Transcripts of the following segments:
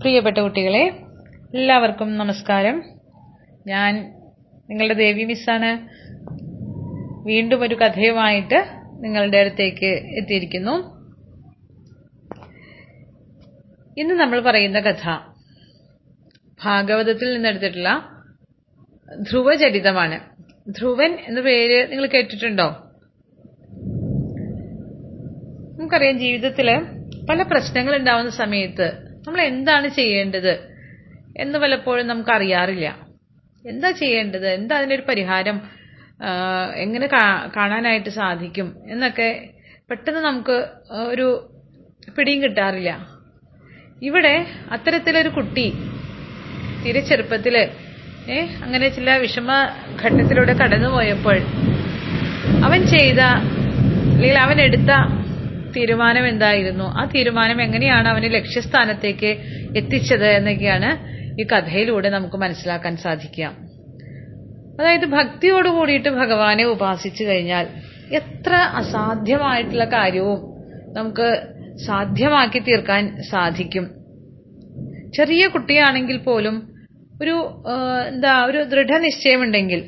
പ്രിയപ്പെട്ട കുട്ടികളെ എല്ലാവർക്കും നമസ്കാരം. ഞാൻ നിങ്ങളുടെ ദേവി മിസ്സാണ്. വീണ്ടും ഒരു കഥയുമായിട്ട് നിങ്ങളുടെ അടുത്തേക്ക് എത്തിയിരിക്കുന്നു. ഇന്ന് നമ്മൾ പറയുന്ന കഥ ഭാഗവതത്തിൽ നിന്നെടുത്തിട്ടുള്ള ധ്രുവചരിതമാണ്. ധ്രുവൻ എന്ന പേര് നിങ്ങൾ കേട്ടിട്ടുണ്ടോ? നമുക്കറിയാം ജീവിതത്തിൽ പല പ്രശ്നങ്ങൾ ഉണ്ടാവുന്ന സമയത്ത് നമ്മൾ എന്താണ് ചെയ്യേണ്ടത് എന്ന് പലപ്പോഴും നമുക്ക് അറിയാറില്ല എന്താ ചെയ്യേണ്ടത്? എന്താ അതിനൊരു പരിഹാരം? എങ്ങനെ കാണാനായിട്ട് സാധിക്കും? എന്നൊക്കെ പെട്ടെന്ന് നമുക്ക് ഒരു പിടിയും കിട്ടാറില്ല. ഇവിടെ അത്തരത്തിലൊരു കുട്ടി തീരെ ചെറുപ്പത്തിൽ അങ്ങനെ ചില വിഷമ ഘട്ടത്തിലൂടെ കടന്നുപോയപ്പോൾ അവൻ ചെയ്ത അല്ലെങ്കിൽ അവൻ എടുത്ത തീരുമാനം എന്തായിരുന്നു? ആ തീരുമാനം എങ്ങനെയാണ് അവനെ ലക്ഷ്യസ്ഥാനത്തേക്ക് എത്തിച്ചത് എന്നൊക്കെയാണ് ഈ കഥയിലൂടെ നമുക്ക് മനസ്സിലാക്കാൻ സാധിക്കുക. അതായത് ഭക്തിയോട് കൂടിയിട്ട് ഭഗവാനെ ഉപാസിച്ചു കഴിഞ്ഞാൽ എത്ര അസാധ്യമായിട്ടുള്ള കാര്യവും നമുക്ക് സാധ്യമാക്കി തീർക്കാൻ സാധിക്കും. ചെറിയ കുട്ടിയാണെങ്കിൽ പോലും ഒരു എന്താ ഒരു ദൃഢനിശ്ചയമുണ്ടെങ്കിൽ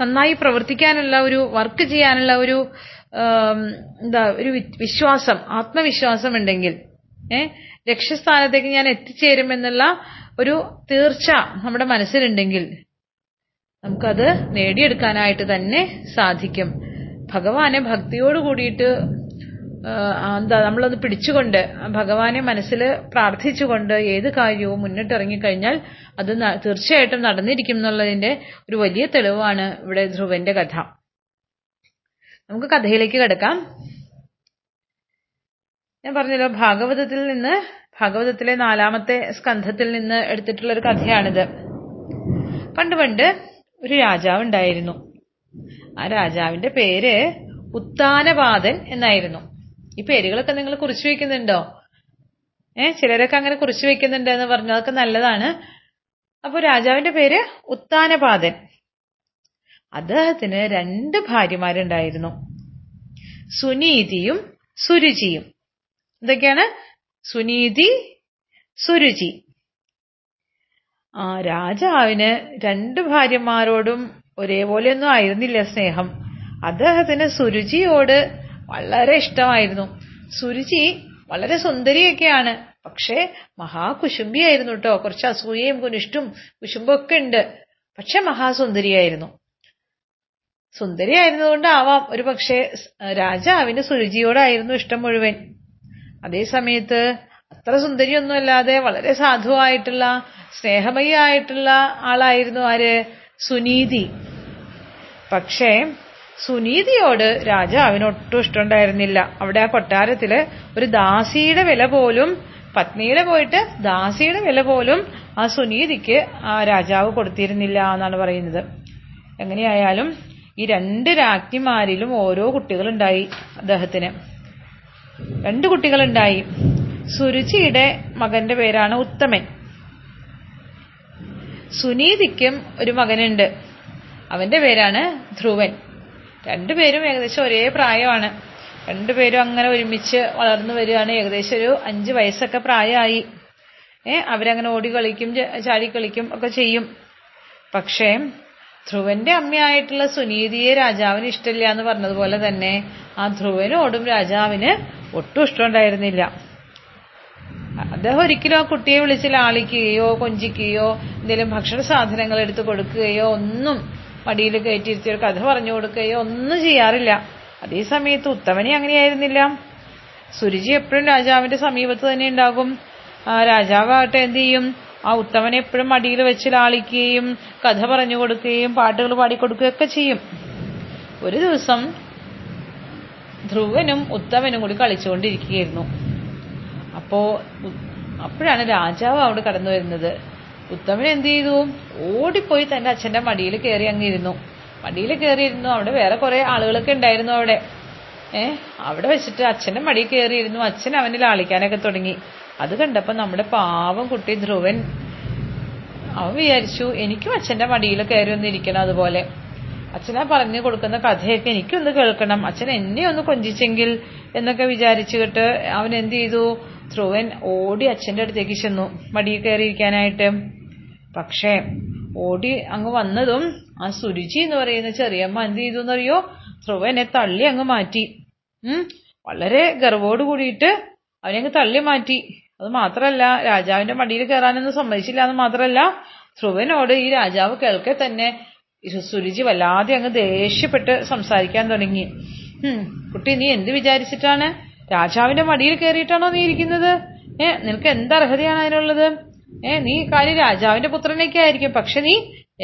നന്നായി പ്രവർത്തിക്കാനുള്ള ഒരു വർക്ക് ചെയ്യാനുള്ള ഒരു എന്താ ഒരു വിശ്വാസം ആത്മവിശ്വാസം ഉണ്ടെങ്കിൽ ഏഹ് ലക്ഷ്യസ്ഥാനത്തേക്ക് ഞാൻ എത്തിച്ചേരുമെന്നുള്ള ഒരു തീർച്ച നമ്മുടെ മനസ്സിലുണ്ടെങ്കിൽ നമുക്കത് നേടിയെടുക്കാനായിട്ട് തന്നെ സാധിക്കും. ഭഗവാനെ ഭക്തിയോട് കൂടിയിട്ട് എന്താ നമ്മളൊന്ന് പിടിച്ചുകൊണ്ട് ഭഗവാനെ മനസ്സിൽ പ്രാർത്ഥിച്ചുകൊണ്ട് ഏത് കാര്യവും മുന്നിട്ടിറങ്ങിക്കഴിഞ്ഞാൽ അത് തീർച്ചയായിട്ടും നടന്നിരിക്കും എന്നുള്ളതിന്റെ ഒരു വലിയ തെളിവാണ് ഇവിടെ ധ്രുവന്റെ കഥ. നമുക്ക് കഥയിലേക്ക് കിടക്കാം. ഞാൻ പറഞ്ഞല്ലോ ഭാഗവതത്തിൽ നിന്ന് ഭാഗവതത്തിലെ നാലാമത്തെ സ്കന്ധത്തിൽ നിന്ന് എടുത്തിട്ടുള്ള ഒരു കഥയാണിത്. പണ്ട് പണ്ട് ഒരു രാജാവ് ഉണ്ടായിരുന്നു. ആ രാജാവിന്റെ പേര് ഉത്താനപാതൻ എന്നായിരുന്നു. ഈ പേരുകളൊക്കെ നിങ്ങൾ കുറിച്ചു വെക്കുന്നുണ്ടോ? ഏ ചിലരൊക്കെ അങ്ങനെ കുറിച്ചു വെക്കുന്നുണ്ട് എന്ന് പറഞ്ഞതൊക്കെ നല്ലതാണ്. അപ്പൊ രാജാവിന്റെ പേര് ഉത്താനപാദൻ അദ്ദേഹത്തിന് രണ്ട് ഭാര്യമാരുണ്ടായിരുന്നു. സുനീതിയും സുരുചിയും. എന്തൊക്കെയാണ് സുനീതി സുരുചി. ആ രാജാവിന് രണ്ട് ഭാര്യമാരോടും ഒരേപോലെയൊന്നും ആയിരുന്നില്ല സ്നേഹം. അദ്ദേഹത്തിന് സുരുചിയോട് വളരെ ഇഷ്ടമായിരുന്നു. സുരുചി വളരെ സുന്ദരിയൊക്കെയാണ്. പക്ഷേ മഹാകുശുംബിയായിരുന്നു കേട്ടോ. കുറച്ച് അസൂയയും കുനിഷ്ടും കുശുംബൊക്കെ ഉണ്ട്. പക്ഷെ മഹാസുന്ദരിയായിരുന്നു. സുന്ദരിയായിരുന്നതുകൊണ്ടാവാം. ഒരു പക്ഷേ രാജാവിന് സുരുചിയോടായിരുന്നു ഇഷ്ടം മുഴുവൻ. അതേ സമയത്ത് അത്ര സുന്ദരിയൊന്നുമല്ലാതെ വളരെ സാധുവായിട്ടുള്ള സ്നേഹമയായിട്ടുള്ള ആളായിരുന്നു ആര്? സുനീതി. പക്ഷേ സുനീതിയോട് രാജാവിന് ഒട്ടും ഇഷ്ടമുണ്ടായിരുന്നില്ല. അവിടെ ആ കൊട്ടാരത്തിൽ ഒരു ദാസിയുടെ വില പോലും പത്നിയുടെ പോയിട്ട് ദാസിയുടെ വില പോലും ആ സുനീതിക്ക് ആ രാജാവ് കൊടുത്തിരുന്നില്ല എന്നാണ് പറയുന്നത്. എങ്ങനെയായാലും ഈ രണ്ട് രാജ്ഞിമാരിലും ഓരോ കുട്ടികളുണ്ടായി അദ്ദേഹത്തിന്. രണ്ട് കുട്ടികളുണ്ടായി. സുരുചിയുടെ മകന്റെ പേരാണ് ഉത്തമൻ. സുനീതിക്കും ഒരു മകനുണ്ട്. അവന്റെ പേരാണ് ധ്രുവൻ. രണ്ടുപേരും ഏകദേശം ഒരേ പ്രായമാണ്. രണ്ടുപേരും അങ്ങനെ ഒരുമിച്ച് വളർന്നു വരികയാണ്. ഏകദേശം ഒരു അഞ്ച് വയസ്സൊക്കെ പ്രായമായി. അവരങ്ങനെ ഓടി കളിക്കും ചാടി കളിക്കും ഒക്കെ ചെയ്യും. പക്ഷേ ധ്രുവന്റെ അമ്മയായിട്ടുള്ള സുനീതിയെ രാജാവിന് ഇഷ്ടമില്ല എന്ന് പറഞ്ഞതുപോലെ തന്നെ ആ ധ്രുവനോടും രാജാവിന് ഒട്ടും ഇഷ്ടമുണ്ടായിരുന്നില്ല. അദ്ദേഹം ഒരിക്കലും ആ കുട്ടിയെ വിളിച്ച് ലാളിക്കുകയോ കൊഞ്ചിക്കുകയോ എന്തെങ്കിലും ഭക്ഷണ സാധനങ്ങൾ എടുത്ത് കൊടുക്കുകയോ ഒന്നും മടിയിൽ കയറ്റിയിരുത്തി ഒരു കഥ പറഞ്ഞു കൊടുക്കുകയോ ഒന്നും ചെയ്യാറില്ല. അതേ സമയത്ത് ഉത്തമനെ അങ്ങനെയായിരുന്നില്ല. സുരുചി എപ്പോഴും രാജാവിന്റെ സമീപത്ത് തന്നെ ഉണ്ടാകും. രാജാവാകട്ടെ എന്ത് ചെയ്യും? ആ ഉത്തമനെ എപ്പോഴും മടിയിൽ വെച്ച് ലാളിക്കുകയും കഥ പറഞ്ഞു കൊടുക്കുകയും പാട്ടുകൾ പാടിക്കൊടുക്കുകയും ഒക്കെ ചെയ്യും. ഒരു ദിവസം ധ്രുവനും ഉത്തമനും കൂടി കളിച്ചുകൊണ്ടിരിക്കുകയായിരുന്നു. അപ്പോ അപ്പോഴാണ് രാജാവ് അവിടെ കടന്നു വരുന്നത്. ഉത്തമൻ എന്ത് ചെയ്തു? ഓടിപ്പോയി തന്റെ അച്ഛന്റെ മടിയിൽ കയറി അങ്ങിരുന്നു. മടിയിൽ കയറിയിരുന്നു. അവിടെ വേറെ കുറെ ആളുകളൊക്കെ ഉണ്ടായിരുന്നു അവിടെ. ഏഹ് അവിടെ വെച്ചിട്ട് അച്ഛന്റെ മടിയിൽ കയറിയിരുന്നു. അച്ഛൻ അവനെ ലാളിക്കാനൊക്കെ തുടങ്ങി. അത് കണ്ടപ്പോ നമ്മുടെ പാവം കുട്ടി ധ്രുവൻ അവൻ വിചാരിച്ചു എനിക്കും അച്ഛന്റെ മടിയിൽ കയറി ഒന്നിരിക്കണം അതുപോലെ. അച്ഛനാ പറഞ്ഞു കൊടുക്കുന്ന കഥയൊക്കെ എനിക്കൊന്ന് കേൾക്കണം. അച്ഛൻ എന്നെ ഒന്ന് കൊഞ്ചിച്ചെങ്കിൽ എന്നൊക്കെ വിചാരിച്ചുകിട്ട് അവൻ എന്ത് ചെയ്തു? ധ്രുവൻ ഓടി അച്ഛന്റെ അടുത്തേക്ക് ചെന്നു മടിയിൽ കയറിയിരിക്കാനായിട്ട്. പക്ഷേ ഓടി അങ്ങ് വന്നതും ആ സുരുചി എന്ന് പറയുന്ന ചെറിയമ്മ എന്ത് ചെയ്തു എന്നറിയോ? ധ്രുവനെ തള്ളി അങ്ങ് മാറ്റി. വളരെ ഗർവോട് കൂടിയിട്ട് അവനെ അങ്ങ് തള്ളി മാറ്റി. അത് മാത്രമല്ല രാജാവിന്റെ മടിയിൽ കയറാനൊന്നും സമ്മതിച്ചില്ല എന്ന് മാത്രമല്ല ധ്രുവനോട് ഈ രാജാവ് കേൾക്കെ തന്നെ സുരുചി വല്ലാതെ അങ്ങ് ദേഷ്യപ്പെട്ട് സംസാരിക്കാൻ തുടങ്ങി. കുട്ടി നീ എന്ത് വിചാരിച്ചിട്ടാണ്? രാജാവിന്റെ മടിയിൽ കയറിയിട്ടാണോ നീ ഇരിക്കുന്നത്? ഏ നിനക്ക് എന്ത് അർഹതയാണ് അതിനുള്ളത്? ഏ നീ കാര്യം രാജാവിന്റെ പുത്രനൊക്കെ ആയിരിക്കും. പക്ഷെ നീ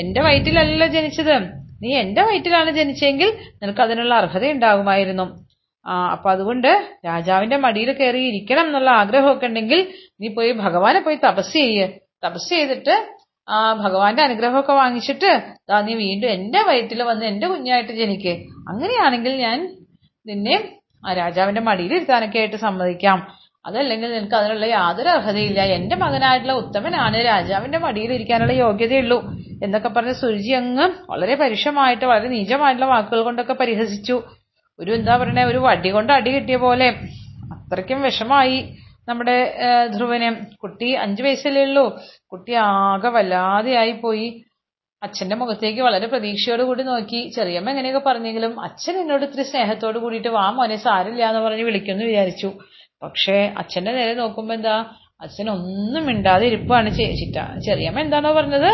എന്റെ വയറ്റിലല്ല ജനിച്ചത്. നീ എന്റെ വയറ്റിലാണ് ജനിച്ചെങ്കിൽ നിനക്ക് അതിനുള്ള അർഹത ഉണ്ടാകുമായിരുന്നു ആ അപ്പൊ അതുകൊണ്ട് രാജാവിന്റെ മടിയിൽ കയറി ഇരിക്കണം എന്നുള്ള ആഗ്രഹമൊക്കെ ഉണ്ടെങ്കിൽ നീ പോയി ഭഗവാനെ പോയി തപസ് ചെയ്യ്. തപസ് ചെയ്തിട്ട് ആ ഭഗവാന്റെ അനുഗ്രഹമൊക്കെ വാങ്ങിച്ചിട്ട് ദാ നീ വീണ്ടും എന്റെ വയറ്റിൽ വന്ന് എന്റെ കുഞ്ഞായിട്ട് ജനിക്ക്. അങ്ങനെയാണെങ്കിൽ ഞാൻ നിന്നെ ആ രാജാവിന്റെ മടിയിൽ ഇരുത്താനൊക്കെ ആയിട്ട് സമ്മതിക്കാം. അതല്ലെങ്കിൽ നിനക്ക് അതിനുള്ള യാതൊരു അർഹതയില്ല. എന്റെ മകനായിട്ടുള്ള ഉത്തമനാണ്. രാജാവിന്റെ മടിയിൽ ഇരിക്കാനുള്ള യോഗ്യതയുള്ളൂ എന്നൊക്കെ പറഞ്ഞ് സുരുചി അങ്ങ് വളരെ പരുഷമായിട്ട് വളരെ നീചമായിട്ടുള്ള വാക്കുകൾ കൊണ്ടൊക്കെ പരിഹസിച്ചു. ഒരു എന്താ പറയണേ ഒരു വടി കൊണ്ട് അടി കിട്ടിയ പോലെ. അത്രയ്ക്കും വിഷമായി നമ്മുടെ ധ്രുവന്. കുട്ടി അഞ്ചു വയസ്സല്ലേ ഉള്ളൂ. കുട്ടി ആകെ വല്ലാതെയായി പോയി അച്ഛന്റെ മുഖത്തേക്ക് വളരെ പ്രതീക്ഷയോട് കൂടി നോക്കി. ചെറിയമ്മ എങ്ങനെയൊക്കെ പറഞ്ഞെങ്കിലും അച്ഛൻ എന്നോട് ഇത്തിരി സ്നേഹത്തോട് കൂടിയിട്ട് വാ മോനെ സാരില്ല എന്ന് പറഞ്ഞ് വിളിക്കുമെന്ന് വിചാരിച്ചു. പക്ഷേ അച്ഛന്റെ നേരെ നോക്കുമ്പോ എന്താ അച്ഛൻ ഒന്നും മിണ്ടാതെ ഇരിപ്പാണ് ചിറ്റ ചെറിയമ്മ എന്താണോ പറഞ്ഞത്?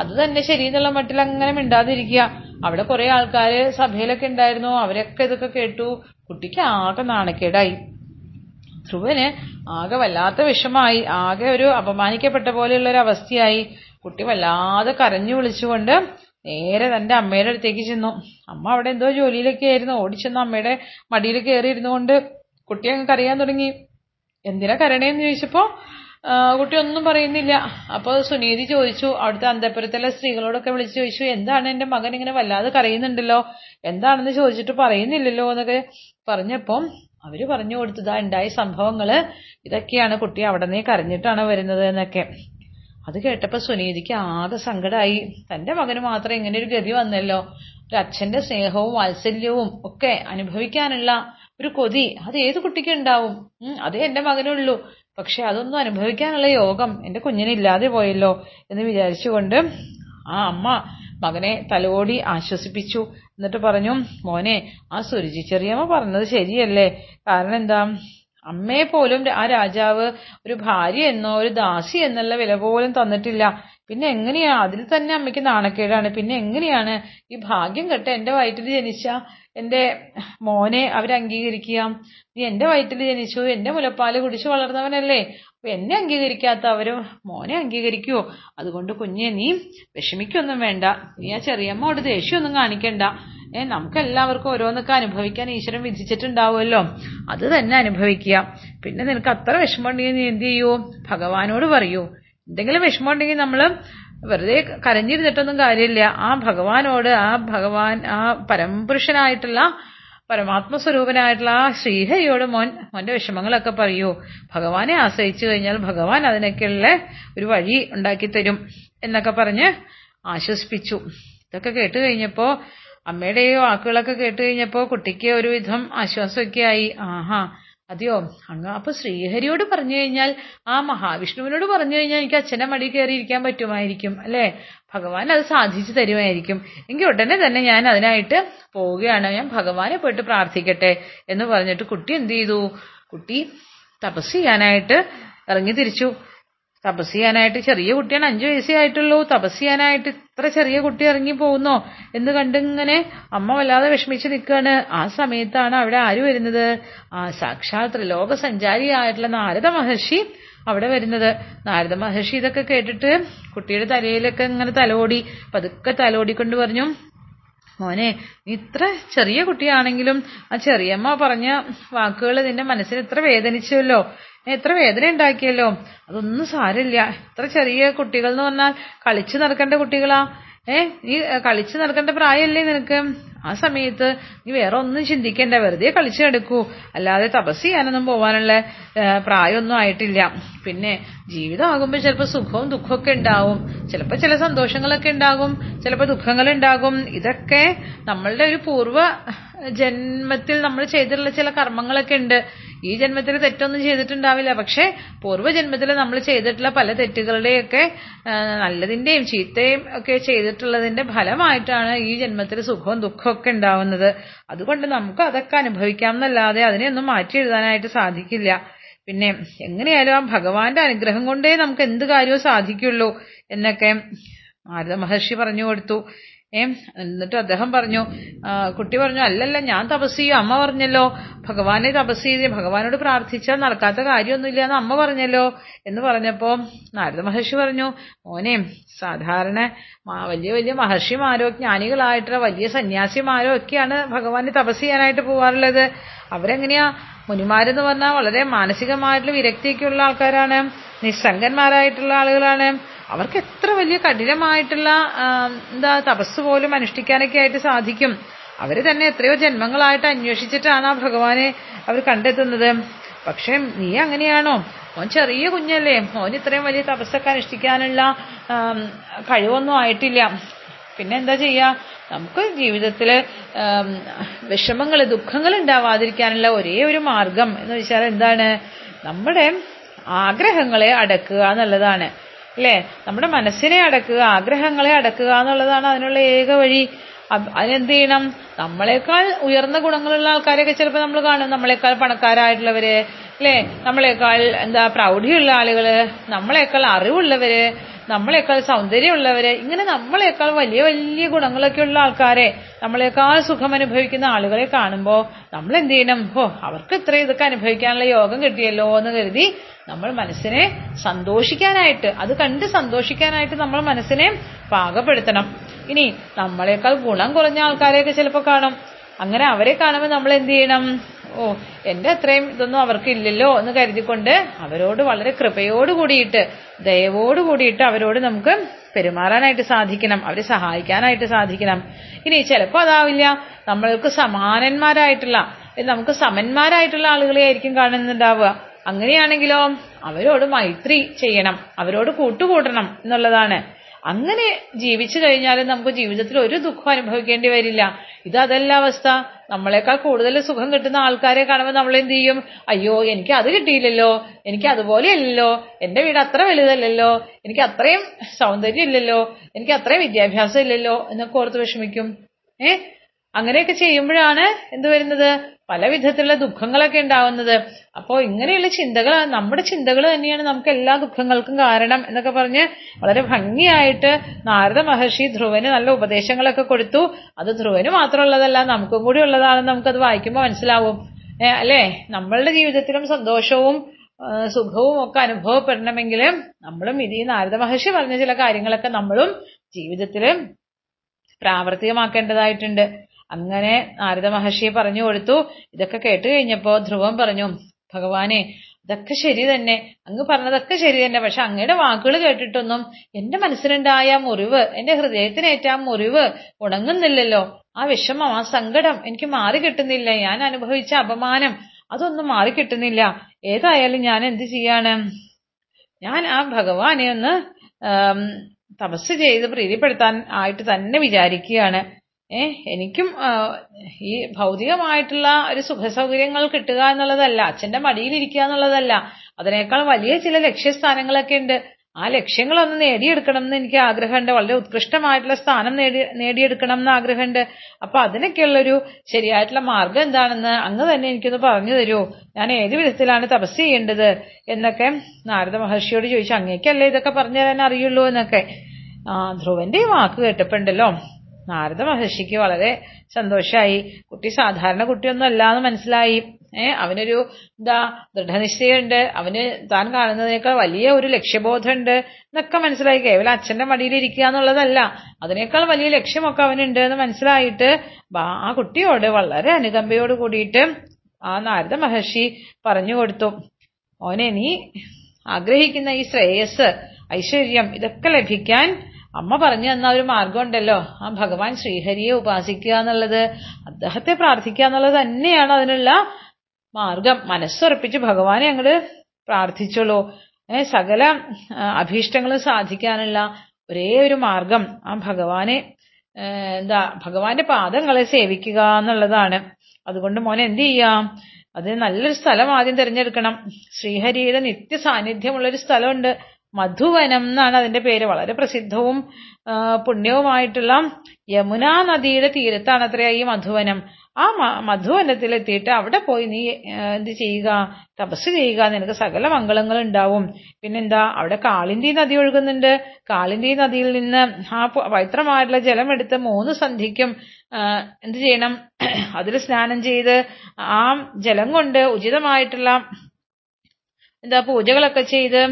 അത് തന്നെ ശരി എന്നുള്ള മട്ടിൽ അങ്ങനെ മിണ്ടാതെ ഇരിക്കുക അവിടെ കുറെ ആൾക്കാര് സഭയിലൊക്കെ ഉണ്ടായിരുന്നു. അവരൊക്കെ ഇതൊക്കെ കേട്ടു. കുട്ടിക്ക് ആകെ നാണക്കേടായി. ധ്രുവന് ആകെ വല്ലാത്ത വിഷമായി ആകെ ഒരു അപമാനിക്കപ്പെട്ട പോലെയുള്ള ഒരു അവസ്ഥയായി. കുട്ടി വല്ലാതെ കരഞ്ഞു വിളിച്ചുകൊണ്ട് നേരെ തന്റെ അമ്മയുടെ അടുത്തേക്ക് ചെന്നു. അമ്മ അവിടെ എന്തോ ജോലിയിലൊക്കെ ആയിരുന്നു. ഓടിച്ചെന്ന് അമ്മയുടെ മടിയിൽ കയറി ഇരുന്നുകൊണ്ട് കുട്ടി അങ്ങ് കരയാൻ തുടങ്ങി. എന്തിനാ കരണേന്ന് ചോദിച്ചപ്പോ കുട്ടി ഒന്നും പറയുന്നില്ല. അപ്പോൾ സുനീതി ചോദിച്ചു അവിടുത്തെ അന്തപുരത്തിലെ സ്ത്രീകളോടൊക്കെ വിളിച്ചു ചോദിച്ചു എന്താണ് എന്റെ മകൻ ഇങ്ങനെ വല്ലാതെ കരയുന്നുണ്ടല്ലോ? എന്താണെന്ന് ചോദിച്ചിട്ട് പറയുന്നില്ലല്ലോ? എന്നൊക്കെ പറഞ്ഞപ്പം അവർ പറഞ്ഞു കൊടുത്തതാ ഉണ്ടായ സംഭവങ്ങൾ ഇതൊക്കെയാണ് കുട്ടി അവിടെ നിന്ന് കരഞ്ഞിട്ടാണ് വരുന്നത് എന്നൊക്കെ. അത് കേട്ടപ്പോ സുനീതിക്ക് ആകെ സങ്കടമായി തന്റെ മകന് മാത്രം ഇങ്ങനെ ഒരു ഗതി വന്നല്ലോ? ഒരു അച്ഛന്റെ സ്നേഹവും വാത്സല്യവും ഒക്കെ അനുഭവിക്കാനുള്ള ഒരു കൊതി അത് ഏത് കുട്ടിക്കുണ്ടാവും അതേ എന്റെ മകനുള്ളൂ. പക്ഷെ അതൊന്നും അനുഭവിക്കാനുള്ള യോഗം എന്റെ കുഞ്ഞിനില്ലാതെ പോയല്ലോ എന്ന് വിചാരിച്ചുകൊണ്ട് ആ അമ്മ മകനെ തലോടി ആശ്വസിപ്പിച്ചു. എന്നിട്ട് പറഞ്ഞു മോനെ ആ സുരുചി ചെറിയമ്മ പറഞ്ഞത് ശരിയല്ലേ? കാരണം എന്താ? അമ്മയെ പോലും ആ രാജാവ് ഒരു ഭാര്യ എന്നോ ഒരു ദാസി എന്നുള്ള വില പോലും തന്നിട്ടില്ല. പിന്നെ എങ്ങനെയാ? അതിൽ തന്നെ അമ്മയ്ക്ക് നാണക്കേടാണ്. പിന്നെ എങ്ങനെയാണ് ഈ ഭാഗ്യം കെട്ട എന്റെ വയറ്റിൽ ജനിച്ച എന്റെ മോനെ അവരംഗീകരിക്കുക നീ എന്റെ വയറ്റിൽ ജനിച്ചു എന്റെ മുലപ്പാൽ കുടിച്ചു വളർന്നവനല്ലേ. അപ്പൊ എന്നെ അംഗീകരിക്കാത്ത അവരും മോനെ അംഗീകരിക്കുവോ? അതുകൊണ്ട് കുഞ്ഞെ നീ വിഷമിക്കൊന്നും വേണ്ട. നീ ആ ചെറിയമ്മോട് ദേഷ്യമൊന്നും കാണിക്കണ്ട. ഏ നമുക്ക് എല്ലാവർക്കും ഓരോന്നൊക്കെ അനുഭവിക്കാൻ ഈശ്വരൻ വിധിച്ചിട്ടുണ്ടാവുമല്ലോ. അത് തന്നെ അനുഭവിക്കുക. പിന്നെ നിനക്ക് അത്ര വിഷമമുണ്ടെങ്കിൽ നീ എന്ത് ചെയ്യൂ? ഭഗവാനോട് പറയൂ. എന്തെങ്കിലും വിഷമമുണ്ടെങ്കിൽ നമ്മൾ വെറുതെ കരഞ്ഞിരുന്നിട്ടൊന്നും കാര്യമില്ല. ആ ഭഗവാനോട് ആ ഭഗവാൻ ആ പരമപുരുഷനായിട്ടുള്ള പരമാത്മസ്വരൂപനായിട്ടുള്ള ആ ശ്രീഹരിയോട് മോൻ മോന്റെ വിഷമങ്ങളൊക്കെ പറയൂ. ഭഗവാനെ ആശ്രയിച്ചു കഴിഞ്ഞാൽ ഭഗവാൻ അതിനൊക്കെയുള്ള ഒരു വഴി ഉണ്ടാക്കി തരും എന്നൊക്കെ പറഞ്ഞ് ആശ്വസിപ്പിച്ചു. ഇതൊക്കെ കേട്ട് കഴിഞ്ഞപ്പോ അമ്മയുടെ വാക്കുകളൊക്കെ കേട്ട് കഴിഞ്ഞപ്പോ കുട്ടിക്ക് ഒരുവിധം ആശ്വാസമൊക്കെ ആയി. ആഹാ അതെയോ? അങ്ങ് അപ്പൊ ശ്രീഹരിയോട് പറഞ്ഞു കഴിഞ്ഞാൽ ആ മഹാവിഷ്ണുവിനോട് പറഞ്ഞു കഴിഞ്ഞാൽ എനിക്ക് അച്ഛനെ മടി കയറി ഇരിക്കാൻ പറ്റുമായിരിക്കും അല്ലെ? ഭഗവാൻ അത് സാധിച്ചു തരുമായിരിക്കും. എങ്കിൽ ഉടനെ തന്നെ ഞാൻ അതിനായിട്ട് പോവുകയാണ്. ഞാൻ ഭഗവാനെ പോയിട്ട് പ്രാർത്ഥിക്കട്ടെ എന്ന് പറഞ്ഞിട്ട് കുട്ടി എന്ത് ചെയ്തു? കുട്ടി തപസ് ചെയ്യാനായിട്ട് ഇറങ്ങി തിരിച്ചു. തപസ് ചെയ്യാനായിട്ട് ചെറിയ കുട്ടിയാണ് അഞ്ചു വയസ്സേ ആയിട്ടുള്ളൂ. തപസ് ചെയ്യാനായിട്ട് ഇത്ര ചെറിയ കുട്ടി ഇറങ്ങി പോകുന്നോ എന്ന് കണ്ടിങ്ങനെ അമ്മ വല്ലാതെ വിഷമിച്ച് നിൽക്കുകയാണ്. ആ സമയത്താണ് അവിടെ ആര് വരുന്നത്? ആ സാക്ഷാത് ത്രിലോക സഞ്ചാരിയായിട്ടുള്ള നാരദ മഹർഷി അവിടെ വരുന്നത്. നാരദ മഹർഷി ഇതൊക്കെ കേട്ടിട്ട് കുട്ടിയുടെ തലയിലൊക്കെ ഇങ്ങനെ തലോടി പതുക്കെ തലോടിക്കൊണ്ട് പറഞ്ഞു മോനെ ഇത്ര ചെറിയ കുട്ടിയാണെങ്കിലും ആ ചെറിയമ്മ പറഞ്ഞ വാക്കുകൾ നിന്റെ മനസ്സിൽ എത്ര വേദനിച്ചല്ലോ എത്ര വേദന ഉണ്ടാക്കിയല്ലോ? അതൊന്നും സാരമില്ല. ഇത്ര ചെറിയ കുട്ടികൾ എന്ന് പറഞ്ഞാൽ കളിച്ചു നടക്കേണ്ട കുട്ടികളാ. ഏ നീ കളിച്ചു നടക്കേണ്ട പ്രായമല്ലേ നിനക്ക്? ആ സമയത്ത് നീ വേറെ ഒന്നും ചിന്തിക്കേണ്ട. വെറുതെ കളിച്ചു കിടക്കൂ അല്ലാതെ തപസ് ചെയ്യാനൊന്നും പോവാനുള്ള പ്രായമൊന്നും ആയിട്ടില്ല. പിന്നെ ജീവിതമാകുമ്പോൾ ചിലപ്പോൾ സുഖവും ദുഃഖമൊക്കെ ഉണ്ടാവും. ചിലപ്പോൾ ചില സന്തോഷങ്ങളൊക്കെ ഉണ്ടാകും. ചിലപ്പോൾ ദുഃഖങ്ങൾ ഉണ്ടാകും ഇതൊക്കെ നമ്മളുടെ ഒരു പൂർവ ജന്മത്തിൽ നമ്മൾ ചെയ്തിട്ടുള്ള ചില കർമ്മങ്ങളൊക്കെ ഉണ്ട്. ഈ ജന്മത്തിൽ തെറ്റൊന്നും ചെയ്തിട്ടുണ്ടാവില്ല. പക്ഷെ പൂർവജന്മത്തിൽ നമ്മൾ ചെയ്തിട്ടുള്ള പല തെറ്റുകളുടെയൊക്കെ നല്ലതിന്റെയും ചീത്തയും ഒക്കെ ചെയ്തിട്ടുള്ളതിന്റെ ഫലമായിട്ടാണ് ഈ ജന്മത്തിൽ സുഖവും ദുഃഖവും ഒക്കെ ഉണ്ടാവുന്നത്. അതുകൊണ്ട് നമുക്ക് അതൊക്കെ അനുഭവിക്കാം എന്നല്ലാതെ അതിനെയൊന്നും മാറ്റി എഴുതാനായിട്ട് സാധിക്കില്ല. പിന്നെ എങ്ങനെയായാലും ആ ഭഗവാന്റെ അനുഗ്രഹം കൊണ്ടേ നമുക്ക് എന്ത് കാര്യവും സാധിക്കുള്ളൂ എന്നൊക്കെ നാരദ മഹർഷി പറഞ്ഞു കൊടുത്തു. ഏ എന്നിട്ട് അദ്ദേഹം പറഞ്ഞു കുട്ടി പറഞ്ഞു അല്ലല്ല ഞാൻ തപസ് ചെയ്യും. അമ്മ പറഞ്ഞല്ലോ ഭഗവാനെ തപസ് ചെയ്ത് ഭഗവാനോട് പ്രാർത്ഥിച്ചാൽ നടക്കാത്ത കാര്യമൊന്നുമില്ല എന്ന് അമ്മ പറഞ്ഞല്ലോ എന്ന് പറഞ്ഞപ്പോ നാരദ മഹർഷി പറഞ്ഞു മോനെ സാധാരണ വലിയ വലിയ മഹർഷിമാരോ ജ്ഞാനികളായിട്ടുള്ള വലിയ സന്യാസിമാരോ ഒക്കെയാണ് ഭഗവാനെ തപസ് ചെയ്യാനായിട്ട് പോവാറുള്ളത്. അവരെങ്ങനെയാ? മുനിമാരെന്ന് പറഞ്ഞാൽ വളരെ മാനസികമായിട്ടുള്ള വിരക്തിയൊക്കെയുള്ള ആൾക്കാരാണ് നിസ്സംഗന്മാരായിട്ടുള്ള ആളുകളാണ്. അവർക്ക് എത്ര വലിയ കഠിനമായിട്ടുള്ള എന്താ തപസ് പോലും അനുഷ്ഠിക്കാനൊക്കെ ആയിട്ട് സാധിക്കും. അവർ തന്നെ എത്രയോ ജന്മങ്ങളായിട്ട് അന്വേഷിച്ചിട്ടാണ് ആ ഭഗവാനെ അവർ കണ്ടെത്തുന്നത്. പക്ഷെ നീ അങ്ങനെയാണോ? മോൻ ചെറിയ കുഞ്ഞല്ലേ. മോൻ ഇത്രയും വലിയ തപസ്സൊക്കെ അനുഷ്ഠിക്കാനുള്ള കഴിവൊന്നും ആയിട്ടില്ല. പിന്നെ എന്താ ചെയ്യാ? നമുക്ക് ജീവിതത്തിൽ വിഷമങ്ങൾ ദുഃഖങ്ങൾ ഉണ്ടാവാതിരിക്കാനുള്ള ഒരേ ഒരു മാർഗം എന്ന് വെച്ചാൽ എന്താണ്? നമ്മുടെ ആഗ്രഹങ്ങളെ അടക്കുക എന്നുള്ളതാണ്. അല്ലേ? നമ്മുടെ മനസ്സിനെ അടക്കുക ആഗ്രഹങ്ങളെ അടക്കുക എന്നുള്ളതാണ് അതിനുള്ള ഏക വഴി. അതിനെന്ത് ചെയ്യണം? നമ്മളെക്കാൾ ഉയർന്ന ഗുണങ്ങളുള്ള ആൾക്കാരെയൊക്കെ ചിലപ്പോൾ നമ്മൾ കാണും. നമ്മളെക്കാൾ പണക്കാരായിട്ടുള്ളവര് അല്ലേ? നമ്മളെക്കാൾ എന്താ പ്രൗഢിയുള്ള ആളുകൾ നമ്മളെക്കാൾ അറിവുള്ളവര് നമ്മളെക്കാൾ സൗന്ദര്യമുള്ളവരെ ഇങ്ങനെ നമ്മളെക്കാൾ വലിയ വലിയ ഗുണങ്ങളൊക്കെ ഉള്ള ആൾക്കാരെ നമ്മളെക്കാൾ സുഖം അനുഭവിക്കുന്ന ആളുകളെ കാണുമ്പോൾ നമ്മൾ എന്ത് ചെയ്യണം ഓ അവർക്ക് ഇത്രയും ഇതൊക്കെ അനുഭവിക്കാനുള്ള യോഗം കിട്ടിയല്ലോ എന്ന് കരുതി നമ്മൾ മനസ്സിനെ സന്തോഷിക്കാനായിട്ട് അത് കണ്ട് സന്തോഷിക്കാനായിട്ട് നമ്മൾ മനസ്സിനെ പാകപ്പെടുത്തണം. ഇനി നമ്മളെക്കാൾ ഗുണം കുറഞ്ഞ ആൾക്കാരെയൊക്കെ ചിലപ്പോൾ കാണും. അങ്ങനെ അവരെ കാണുമ്പോൾ നമ്മൾ എന്ത് ചെയ്യണം ഓ എന്റെ അത്രയും ഇതൊന്നും അവർക്ക് ഇല്ലല്ലോ എന്ന് കരുതിക്കൊണ്ട് അവരോട് വളരെ കൃപയോട് കൂടിയിട്ട് ദയവോട് കൂടിയിട്ട് അവരോട് നമുക്ക് പെരുമാറാനായിട്ട് സാധിക്കണം അവരെ സഹായിക്കാനായിട്ട് സാധിക്കണം. ഇനി ചിലപ്പോൾ അതാവില്ല. നമ്മൾക്ക് സമാനന്മാരായിട്ടുള്ള നമുക്ക് സമന്മാരായിട്ടുള്ള ആളുകളെ ആയിരിക്കും കാണുന്നുണ്ടാവുക. അങ്ങനെയാണെങ്കിലോ അവരോട് മൈത്രി ചെയ്യണം അവരോട് കൂട്ടുകൂടണം എന്നുള്ളതാണ്. അങ്ങനെ ജീവിച്ചു കഴിഞ്ഞാൽ നമുക്ക് ജീവിതത്തിൽ ഒരു ദുഃഖം അനുഭവിക്കേണ്ടി വരില്ല. ഇത് അതല്ല അവസ്ഥ. നമ്മളെക്കാൾ കൂടുതൽ സുഖം കിട്ടുന്ന ആൾക്കാരെ കാണുമ്പോൾ നമ്മൾ എന്ത് ചെയ്യും? അയ്യോ എനിക്ക് അത് കിട്ടിയില്ലല്ലോ. എനിക്ക് അതുപോലെയല്ലല്ലോ. എന്റെ വീട് അത്ര വലുതല്ലല്ലോ. എനിക്ക് അത്രയും സൗന്ദര്യം ഇല്ലല്ലോ. എനിക്ക് അത്രയും വിദ്യാഭ്യാസം ഇല്ലല്ലോ എന്നൊക്കെ ഓർത്ത് വിഷമിക്കും. ഏ? അങ്ങനെയൊക്കെ ചെയ്യുമ്പോഴാണ് എന്ത് വരുന്നത്? പല വിധത്തിലുള്ള ദുഃഖങ്ങളൊക്കെ ഉണ്ടാവുന്നത്. അപ്പോൾ ഇങ്ങനെയുള്ള ചിന്തകൾ നമ്മുടെ ചിന്തകൾ തന്നെയാണ് നമുക്ക് എല്ലാ ദുഃഖങ്ങൾക്കും കാരണം എന്നൊക്കെ പറഞ്ഞ് വളരെ ഭംഗിയായിട്ട് നാരദ മഹർഷി ധ്രുവന് നല്ല ഉപദേശങ്ങളൊക്കെ കൊടുത്തു. അത് ധ്രുവന് മാത്രമുള്ളതല്ല നമുക്കും കൂടി ഉള്ളതാണെന്ന് നമുക്കത് വായിക്കുമ്പോൾ മനസ്സിലാവും. അല്ലേ? നമ്മളുടെ ജീവിതത്തിലും സന്തോഷവും സുഖവും ഒക്കെ അനുഭവപ്പെടണമെങ്കിൽ നമ്മളും ഇത് ഈ നാരദ മഹർഷി പറഞ്ഞ ചില കാര്യങ്ങളൊക്കെ നമ്മളും ജീവിതത്തിൽ പ്രാവർത്തികമാക്കേണ്ടതായിട്ടുണ്ട്. അങ്ങനെ നാരദ മഹർഷി പറഞ്ഞു കൊടുത്തു. ഇതൊക്കെ കേട്ട് കഴിഞ്ഞപ്പോ ധ്രുവം പറഞ്ഞു ഭഗവാനെ ഇതൊക്കെ ശരി തന്നെ. അങ്ങ് പറഞ്ഞതൊക്കെ ശരി തന്നെ. പക്ഷെ അങ്ങയുടെ വാക്കുകൾ കേട്ടിട്ടൊന്നും എന്റെ മനസ്സിനുണ്ടായ മുറിവ് എന്റെ ഹൃദയത്തിനേറ്റ ആ മുറിവ് ഉണങ്ങുന്നില്ലല്ലോ. ആ വിഷമം ആ സങ്കടം എനിക്ക് മാറി കിട്ടുന്നില്ല. ഞാൻ അനുഭവിച്ച അപമാനം അതൊന്നും മാറി കിട്ടുന്നില്ല. ഏതായാലും ഞാൻ എന്ത് ചെയ്യാണ്? ഞാൻ ആ ഭഗവാനെ ഒന്ന് തപസ് ചെയ്ത് പ്രീതിപ്പെടുത്താൻ ആയിട്ട് തന്നെ വിചാരിക്കുകയാണ്. ഏ എനിക്കും ഈ ഭൗതികമായിട്ടുള്ള ഒരു സുഖസൗകര്യങ്ങൾ കിട്ടുക എന്നുള്ളതല്ല അച്ഛന്റെ മടിയിലിരിക്കുക എന്നുള്ളതല്ല. അതിനേക്കാൾ വലിയ ചില ലക്ഷ്യസ്ഥാനങ്ങളൊക്കെ ഉണ്ട്. ആ ലക്ഷ്യങ്ങളൊന്ന് നേടിയെടുക്കണം എന്ന് എനിക്ക് ആഗ്രഹമുണ്ട്. വളരെ ഉത്കൃഷ്ടമായിട്ടുള്ള സ്ഥാനം നേടി നേടിയെടുക്കണം എന്ന് ആഗ്രഹമുണ്ട്. അപ്പൊ അതിനൊക്കെയുള്ളൊരു ശരിയായിട്ടുള്ള മാർഗം എന്താണെന്ന് അങ്ങ് തന്നെ എനിക്കൊന്ന് പറഞ്ഞു തരുമോ ഞാൻ ഏത് വിധത്തിലാണ് തപസ് ചെയ്യേണ്ടത് എന്നൊക്കെ നാരദ മഹർഷിയോട് ചോദിച്ചു. അങ്ങേക്കല്ലേ ഇതൊക്കെ പറഞ്ഞു തരാൻ അറിയുള്ളൂ എന്നൊക്കെ. ധ്രുവന്റെ ഈ വാക്ക് കേട്ടപ്പോണ്ടല്ലോ. നാരദ മഹർഷിക്ക് വളരെ സന്തോഷമായി കുട്ടി സാധാരണ കുട്ടിയൊന്നും അല്ല എന്ന് മനസ്സിലായി. ഏഹ് അവനൊരു എന്താ ദൃഢനിശ്ചയുണ്ട്. അവന് താൻ കാണുന്നതിനേക്കാൾ വലിയ ഒരു ലക്ഷ്യബോധമുണ്ട് എന്നൊക്കെ മനസ്സിലായി. കേവലം അച്ഛന്റെ മടിയിലിരിക്കുക എന്നുള്ളതല്ല. അതിനേക്കാൾ വലിയ ലക്ഷ്യമൊക്കെ അവനുണ്ട് എന്ന് മനസ്സിലായിട്ട് ആ കുട്ടിയോട് വളരെ അനുകമ്പയോട് കൂടിയിട്ട് ആ നാരദ മഹർഷി പറഞ്ഞു കൊടുത്തു. ഓനെ നീ ആഗ്രഹിക്കുന്ന ഈ ശ്രേയസ് ഐശ്വര്യം ഇതൊക്കെ ലഭിക്കാൻ അമ്മ പറഞ്ഞു തന്ന ഒരു മാർഗമുണ്ടല്ലോ ആ ഭഗവാൻ ശ്രീഹരിയെ ഉപാസിക്കുക എന്നുള്ളത് അദ്ദേഹത്തെ പ്രാർത്ഥിക്കുക എന്നുള്ളത് തന്നെയാണ് അതിനുള്ള മാർഗം മനസ്സുറപ്പിച്ച് ഭഗവാനെ അങ്ങോട്ട് പ്രാർത്ഥിച്ചോളൂ. സകല അഭീഷ്ടങ്ങളും സാധിക്കാനുള്ള ഒരേ ഒരു മാർഗം ആ ഭഗവാനെ എന്താ ഭഗവാന്റെ പാദങ്ങളെ സേവിക്കുക എന്നുള്ളതാണ്. അതുകൊണ്ട് മോനെ എന്ത് ചെയ്യാം? അത് നല്ലൊരു സ്ഥലം ആദ്യം തിരഞ്ഞെടുക്കണം. ശ്രീഹരിയുടെ നിത്യ സാന്നിധ്യമുള്ള ഒരു സ്ഥലമുണ്ട്. മധുവനം എന്നാണ് അതിന്റെ പേര്. വളരെ പ്രസിദ്ധവും പുണ്യവുമായിട്ടുള്ള യമുനാ നദിയുടെ തീരത്താണ് അത്ര ഈ മധുവനം. ആ മധുവനത്തിൽ മധുവനത്തിലെത്തിയിട്ട് അവിടെ പോയി നീ എന്ത് ചെയ്യുക? തപസ് ചെയ്യുക. നിനക്ക് സകല മംഗളങ്ങൾ ഉണ്ടാവും. പിന്നെന്താ? അവിടെ കാളിന്തി നദി ഒഴുകുന്നുണ്ട്. കാളിന്തി നദിയിൽ നിന്ന് ആ പവിത്രമായിട്ടുള്ള ജലം എടുത്ത് മൂന്ന് സന്ധിക്കും എന്ത് ചെയ്യണം? അതിൽ സ്നാനം ചെയ്ത് ആ ജലം കൊണ്ട് ഉചിതമായിട്ടുള്ള എന്താ പൂജകളൊക്കെ ചെയ്ത്